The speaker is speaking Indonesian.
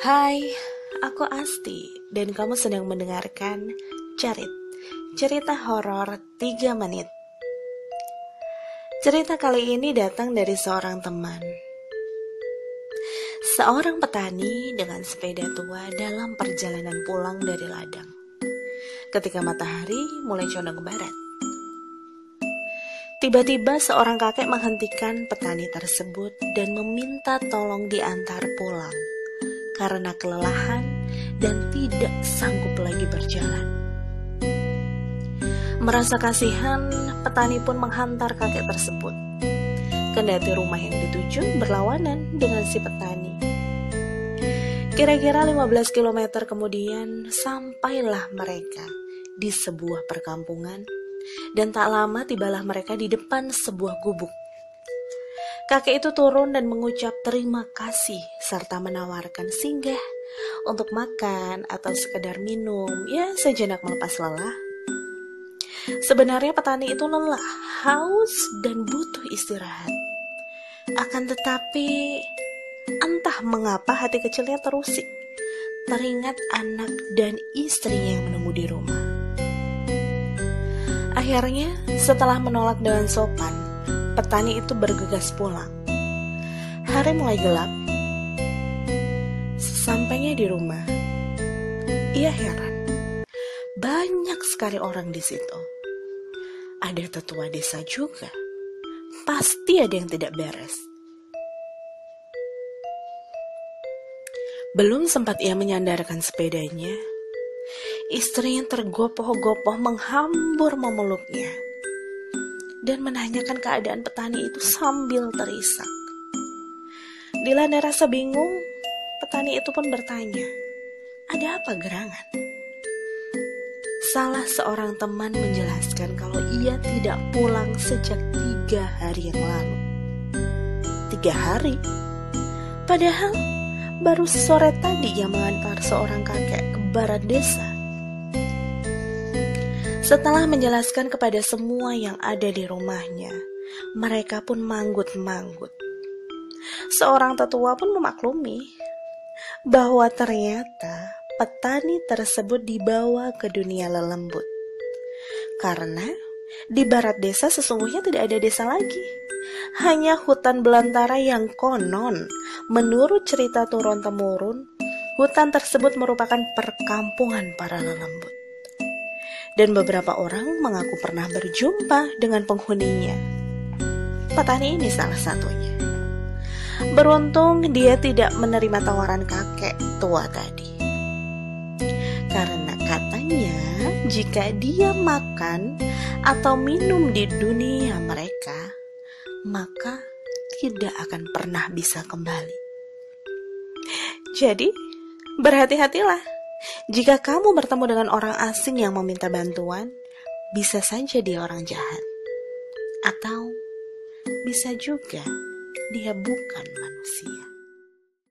Hai, aku Asti dan kamu sedang mendengarkan Cerit, cerita horor 3 menit. Cerita kali ini datang dari seorang teman. Seorang petani dengan sepeda tua dalam perjalanan pulang dari ladang. Ketika matahari mulai condong ke barat. Tiba-tiba seorang kakek menghentikan petani tersebut dan meminta tolong diantar pulang karena kelelahan dan tidak sanggup lagi berjalan. Merasa kasihan, petani pun menghantar kakek tersebut. Kendati rumah yang dituju berlawanan dengan si petani. Kira-kira 15 km kemudian sampailah mereka di sebuah perkampungan dan tak lama tibalah mereka di depan sebuah gubuk Kakek itu turun dan mengucap terima kasih serta menawarkan singgah untuk makan atau sekedar minum, ya sejenak melepas lelah. Sebenarnya petani itu lelah, haus dan butuh istirahat. Akan tetapi, entah mengapa hati kecilnya terusik, teringat anak dan istrinya yang menunggu di rumah. Akhirnya, setelah menolak dengan sopan, petani itu bergegas pulang. Hari mulai gelap. Sesampainya di rumah, ia heran. Banyak sekali orang di situ. Ada tetua desa juga. Pasti ada yang tidak beres. Belum sempat ia menyandarkan sepedanya, istrinya tergopoh-gopoh menghambur memeluknya dan menanyakan keadaan petani itu sambil terisak. Dilanda rasa bingung, petani itu pun bertanya, ada apa gerangan? Salah seorang teman menjelaskan kalau ia tidak pulang sejak tiga hari yang lalu. Tiga hari? Padahal baru sore tadi ia mengantar seorang kakek ke barat desa setelah menjelaskan kepada semua yang ada di rumahnya, mereka pun manggut-manggut. Seorang tetua pun memaklumi bahwa ternyata petani tersebut dibawa ke dunia lelembut. Karena di barat desa sesungguhnya tidak ada desa lagi. Hanya hutan belantara yang konon, menurut cerita turun-temurun, hutan tersebut merupakan perkampungan para lelembut dan beberapa orang mengaku pernah berjumpa dengan penghuninya. Petani ini salah satunya. Beruntung dia tidak menerima tawaran kakek tua tadi. Karena katanya jika dia makan atau minum di dunia mereka, maka tidak akan pernah bisa kembali. Jadi, berhati-hatilah jika kamu bertemu dengan orang asing yang meminta bantuan, bisa saja dia orang jahat, atau bisa juga dia bukan manusia.